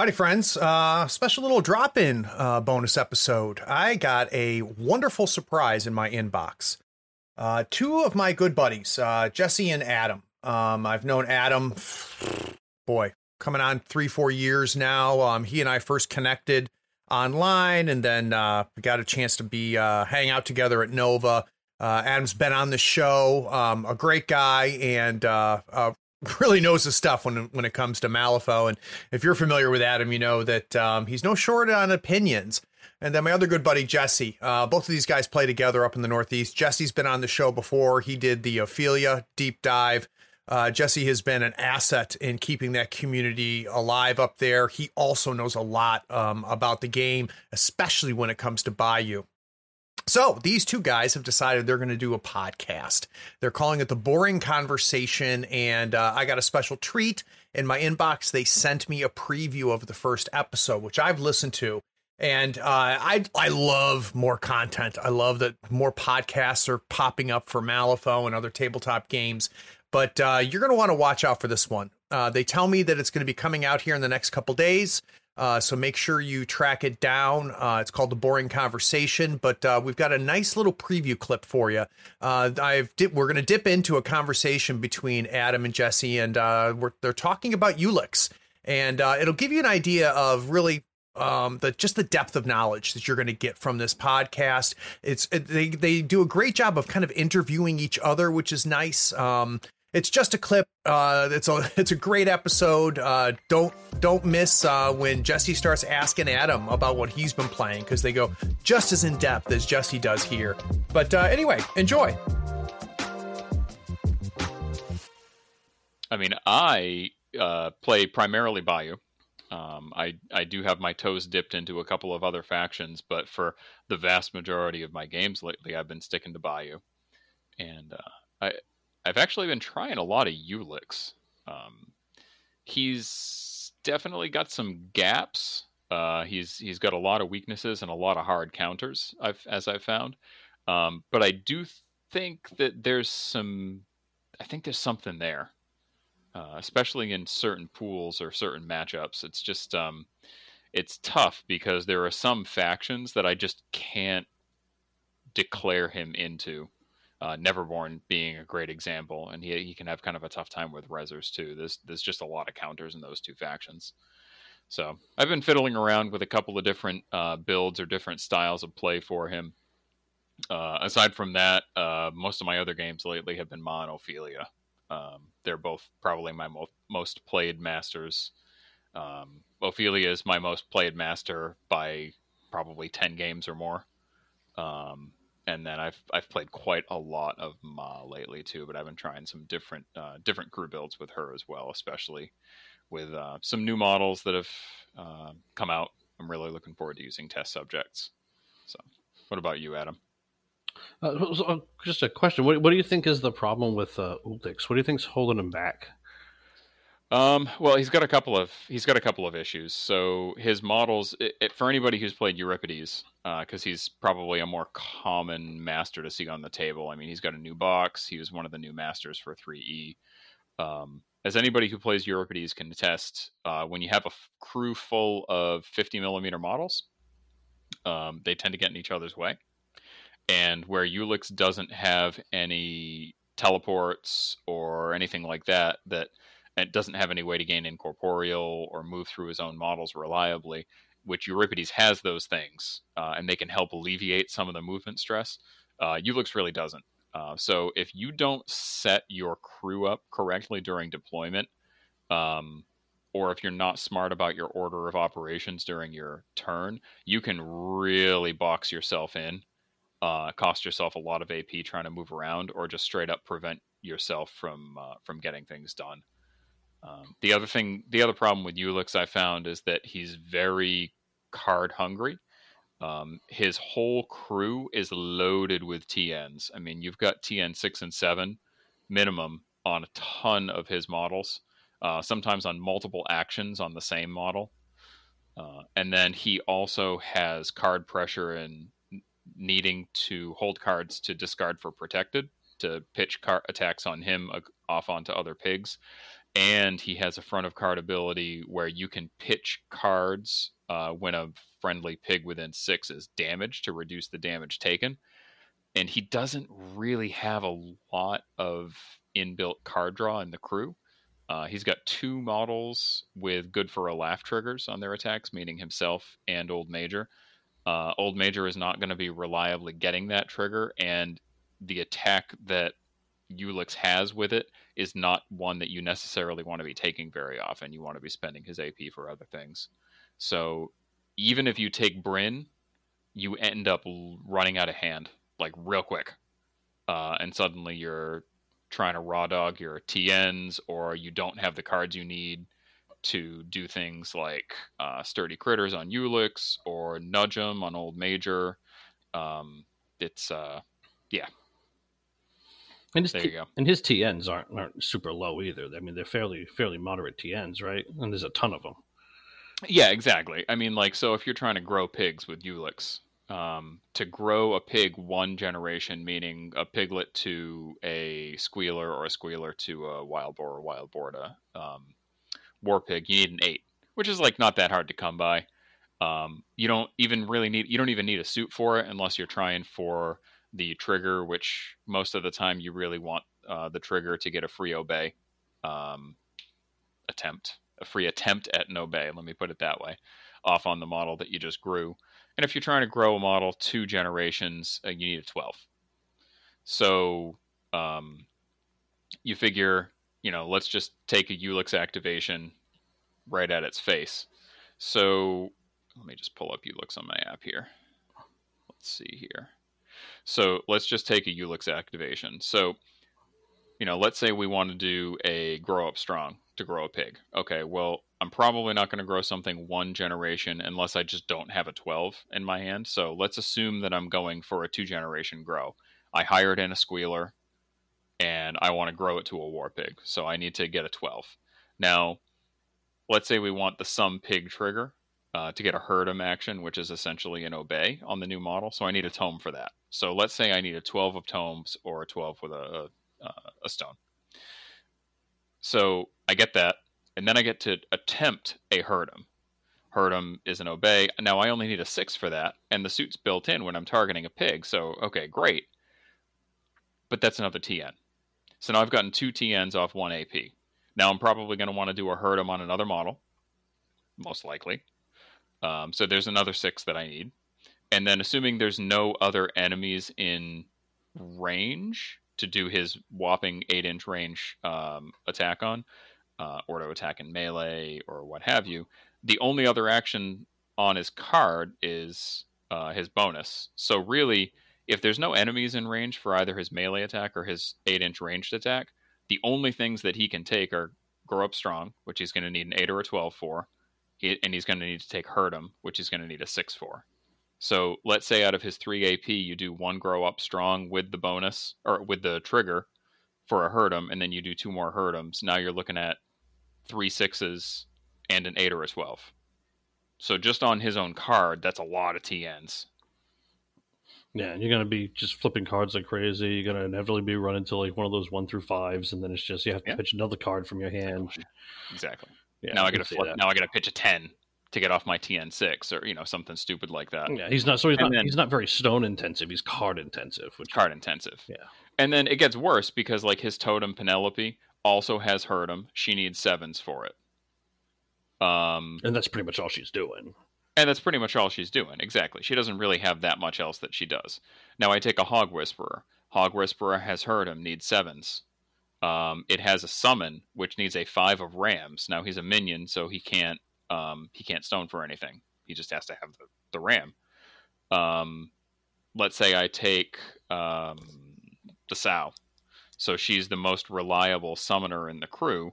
Howdy, friends. Uh, special little drop in uh, bonus episode. I got a wonderful surprise in my inbox. Uh, two of my good buddies, uh, Jesse and Adam. Um, I've known Adam, boy, coming on three, four years now. Um, he and I first connected online and then uh, got a chance to be uh, hang out together at Nova. Adam's been on the show, um, a great guy and really knows his stuff when when it comes to Malifaux. And if you're familiar with Adam, you know that um, he's no short on opinions. And then my other good buddy Jesse. Uh, both of these guys play together up in the Northeast. Jesse's been on the show before. He did the Ophelia deep dive. Uh, Jesse has been an asset in keeping that community alive up there. He also knows a lot um, about the game, especially when it comes to Bayou. So these two guys have decided they're going to do a podcast. They're calling it the Boring Conversation, and uh, I got a special treat in my inbox. They sent me a preview of the first episode, which I've listened to, and uh, I I love more content. I love that more podcasts are popping up for Malifaux and other tabletop games. But uh, you're going to want to watch out for this one. Uh, they tell me that it's going to be coming out here in the next couple days. Uh, so make sure you track it down. Uh, it's called the Boring Conversation, but uh, we've got a nice little preview clip for you. Uh, I've we're going to dip into a conversation between Adam and Jesse, and uh, they're talking about Ulix, and uh, it'll give you an idea of really um, the just the depth of knowledge that you're going to get from this podcast. It's it, they they do a great job of kind of interviewing each other, which is nice. Um, it's just a clip. Uh, it's a it's a great episode. Uh, don't don't miss uh, when Jesse starts asking Adam about what he's been playing because they go just as in depth as Jesse does here. But uh, anyway, enjoy. I mean, I uh, play primarily Bayou. Um, I I do have my toes dipped into a couple of other factions, but for the vast majority of my games lately, I've been sticking to Bayou, and uh, I I've actually been trying a lot of Ulix. Um, he's definitely got some gaps. Uh, he's he's got a lot of weaknesses and a lot of hard counters. I've as I've found, um, but I do think that there's some. I think there's something there, uh, especially in certain pools or certain matchups. It's just um, it's tough because there are some factions that I just can't declare him into uh, Neverborn being a great example, and he he can have kind of a tough time with Rezzers too. There's there's just a lot of counters in those two factions. So I've been fiddling around with a couple of different uh, builds or different styles of play for him. Uh, aside from that, uh, most of my other games lately have been Ophelia. Um, they're both probably my mo- most played masters. Um, Ophelia is my most played master by probably ten games or more. Um, and then I've I've played quite a lot of Mah lately too, but I've been trying some different uh, different crew builds with her as well, especially with uh, some new models that have uh, come out. I'm really looking forward to using test subjects. So, what about you, Adam? Uh, uh, just a question: what, what, do you think is the problem with uh? What do you think's holding him back? Um, well, he's got a couple of he's got a couple of issues. So his models, it, it, for anybody who's played Euripides, because uh, he's probably a more common master to see on the table. I mean, he's got a new box. He was one of the new masters for 3E. Um, as anybody who plays Euripides can attest, uh, when you have a f- crew full of 50 millimeter models, um, they tend to get in each other's way. And where Ulix doesn't have any teleports or anything like that, that it doesn't have any way to gain incorporeal or move through his own models reliably, which Euripides has those things, uh, and they can help alleviate some of the movement stress. Uh, Ulix really doesn't. Uh, so if you don't set your crew up correctly during deployment, um, or if you're not smart about your order of operations during your turn, you can really box yourself in, uh, cost yourself a lot of AP trying to move around, or just straight up prevent yourself from uh, from getting things done. Um, the other thing, the other problem with Ulix I found is that he's very card hungry. Um, his whole crew is loaded with TNs. I mean, you've got TN six and seven minimum on a ton of his models, uh, sometimes on multiple actions on the same model. Uh, and then he also has card pressure and needing to hold cards to discard for protected to pitch car- attacks on him uh, off onto other pigs and he has a front of card ability where you can pitch cards uh, when a friendly pig within six is damaged to reduce the damage taken. And he doesn't really have a lot of inbuilt card draw in the crew. Uh, he's got two models with good for a laugh triggers on their attacks, meaning himself and Old Major. Uh, Old Major is not going to be reliably getting that trigger, and the attack that Ulix has with it is not one that you necessarily want to be taking very often. You want to be spending his AP for other things. So even if you take Brin, you end up running out of hand like real quick, uh, and suddenly you're trying to raw dog your TNs, or you don't have the cards you need to do things like uh, sturdy critters on Ulix or nudge them on Old Major. Um, it's uh, yeah. And his There T- you go. and his TNs aren't aren't super low either. I mean, they're fairly fairly moderate TNs, right? And there's a ton of them. Yeah, exactly. I mean, like, so if you're trying to grow pigs with Ulix, um, to grow a pig one generation, meaning a piglet to a squealer or a squealer to a wild boar or wild boar to um, war pig, you need an eight, which is like not that hard to come by. Um, you don't even really need you don't even need a suit for it unless you're trying for the trigger, which most of the time you really want uh, the trigger to get a free obey um, attempt, a free attempt at an obey. Let me put it that way, off on the model that you just grew. And if you're trying to grow a model two generations, uh, you need a 12. So um, you figure, you know, let's just take a Ulix activation right at its face. So let me just pull up Ulix on my app here. Let's see here. So let's just take a Ulix activation. So, you know, let's say we want to do a grow up strong to grow a pig. Okay, well, I'm probably not going to grow something one generation unless I just don't have a 12 in my hand. So let's assume that I'm going for a two generation grow. I hired in a squealer and I want to grow it to a war pig. So I need to get a 12. Now, let's say we want the sum pig trigger uh, to get a herd 'em action, which is essentially an obey on the new model. So I need a tome for that. So let's say I need a 12 of tomes or a 12 with a, a, a stone. So I get that, and then I get to attempt a herd 'em. Herd 'em is an obey. Now I only need a six for that, and the suit's built in when I'm targeting a pig. So okay, great. But that's another TN. So now I've gotten two TNs off one AP. Now I'm probably going to want to do a herd 'em on another model, most likely. Um, so there's another six that I need. And then assuming there's no other enemies in range to do his whopping eight inch range um, attack on, uh, or to attack in melee or what have you, the only other action on his card is uh, his bonus. So really, if there's no enemies in range for either his melee attack or his eight inch ranged attack, the only things that he can take are grow up strong, which he's going to need an eight or a twelve for, and he's going to need to take herd 'em, which he's going to need a six for. So let's say out of his three AP, you do one grow up strong with the bonus or with the trigger for a herd 'em, and then you do two more herd 'ems. Now you're looking at three sixes and an eight or a twelve. So just on his own card, that's a lot of TNs. Yeah, and you're gonna be just flipping cards like crazy. You're gonna inevitably be running to like one of those one through fives, and then it's just you have to Yeah. pitch another card from your hand. Exactly. Yeah, now I got to see flip. Now I got to pitch a ten to get off my TN six or you know something stupid like that. Yeah, he's not. So he's And not. then- he's not very stone intensive. He's card intensive. Which card intensive. Yeah. And then it gets worse because like his totem Penelope also has herd 'em. She needs sevens for it. Um, and that's pretty much all she's doing. and that's pretty much all she's doing. Exactly. She doesn't really have that much else that she does. Now I take a Hog Whisperer. Hog Whisperer has herd 'em, needs sevens. Um, it has a summon which needs a five of rams. Now he's a minion, so he can't um, he can't stone for anything. He just has to have the, the ram. Um, let's say I take um, the Sow. So she's the most reliable summoner in the crew.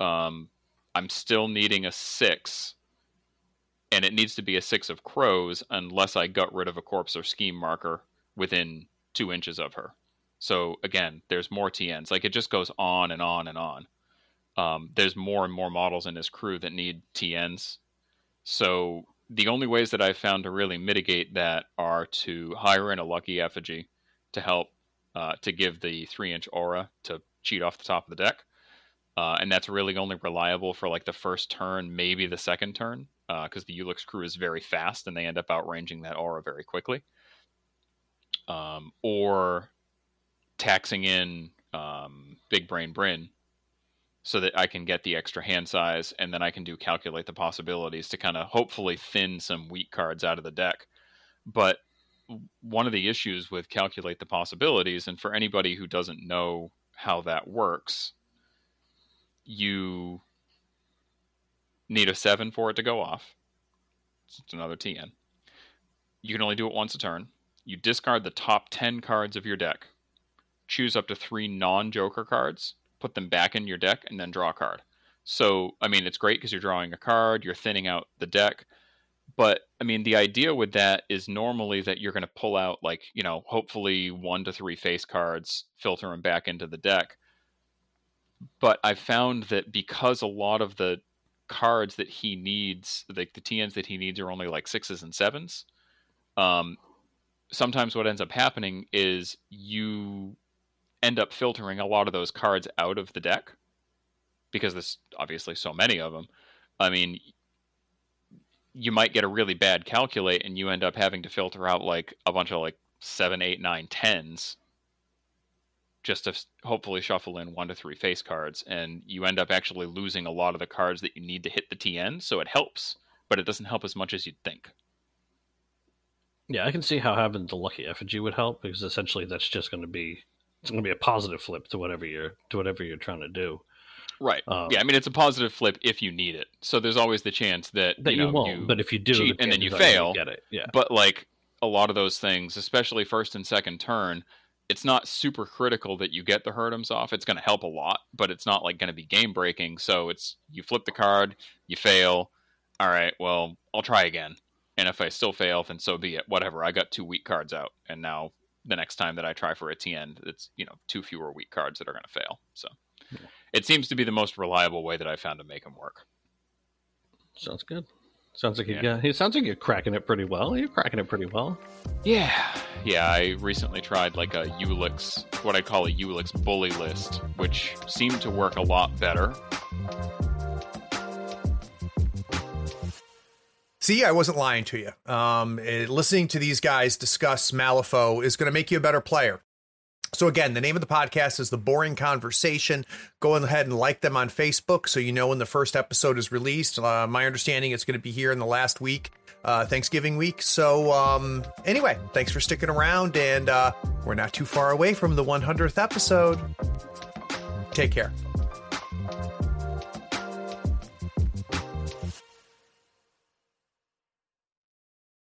Um, I'm still needing a six and it needs to be a six of crows unless I got rid of a corpse or scheme marker within two inches of her. So again, there's more TNs. Like it just goes on and on and on. Um, there's more and more models in his crew that need TNs. So the only ways that I've found to really mitigate that are to hire in a lucky effigy to help uh, to give the three inch aura to cheat off the top of the deck. uh, and that's really only reliable for like the first turn, maybe the second turn, because uh, the Ulix crew is very fast and they end up outranging that aura very quickly. Um, or taxing in um, Big Brain Brin so that I can get the extra hand size and then I can do calculate the possibilities to kind of hopefully thin some weak cards out of the deck. But one of the issues with calculate the possibilities, and for anybody who doesn't know how that works, you need a seven for it to go off. It's another TN. You can only do it once a turn. You discard the top 10 cards of your deck, choose up to three non Joker cards, put them back in your deck, and then draw a card. So, I mean, it's great because you're drawing a card, you're thinning out the deck. But, I mean, the idea with that is normally that you're going to pull out, like, you know, hopefully one to three face cards, filter them back into the deck. But I found that because a lot of the cards that he needs, like the TNs that he needs, are only like sixes and sevens. Um, sometimes what ends up happening is you end up filtering a lot of those cards out of the deck because there's obviously so many of them. I mean, you might get a really bad calculate and you end up having to filter out like a bunch of like seven, eight, nine, tens just to hopefully shuffle in one to three face cards. And you end up actually losing a lot of the cards that you need to hit the TN. So it helps, but it doesn't help as much as you'd think. Yeah, I can see how having the lucky effigy would help because essentially that's just going to be it's going to be a positive flip to whatever you're to whatever you're trying to do. Right. Um, yeah, I mean it's a positive flip if you need it. So there's always the chance that, that you, know, you won't. You but if you do, cheat and then you fail, get it. Yeah. But like a lot of those things, especially first and second turn, it's not super critical that you get the Herd 'ems off. It's going to help a lot, but it's not like going to be game breaking. So it's you flip the card, you fail. All right, well I'll try again. And if I still fail, then so be it. Whatever. I got two weak cards out, and now the next time that I try for a TN, it's you know two fewer weak cards that are going to fail. So yeah. it seems to be the most reliable way that I found to make them work. Sounds good. Sounds like you yeah. you sounds like you're cracking it pretty well. You're cracking it pretty well. Yeah, yeah. I recently tried like a Ulix, what I call a Ulix bully list, which seemed to work a lot better. See, I wasn't lying to you. Um, eh, listening to these guys discuss Malifaux is going to make you a better player. So again, the name of the podcast is The Boring Conversation. Go ahead and like them on Facebook so you know when the first episode is released. Uh, my understanding it's going to be here in the last week, uh, Thanksgiving week. So um, anyway, thanks for sticking around, and uh, we're not too far away from the 100th episode. Take care.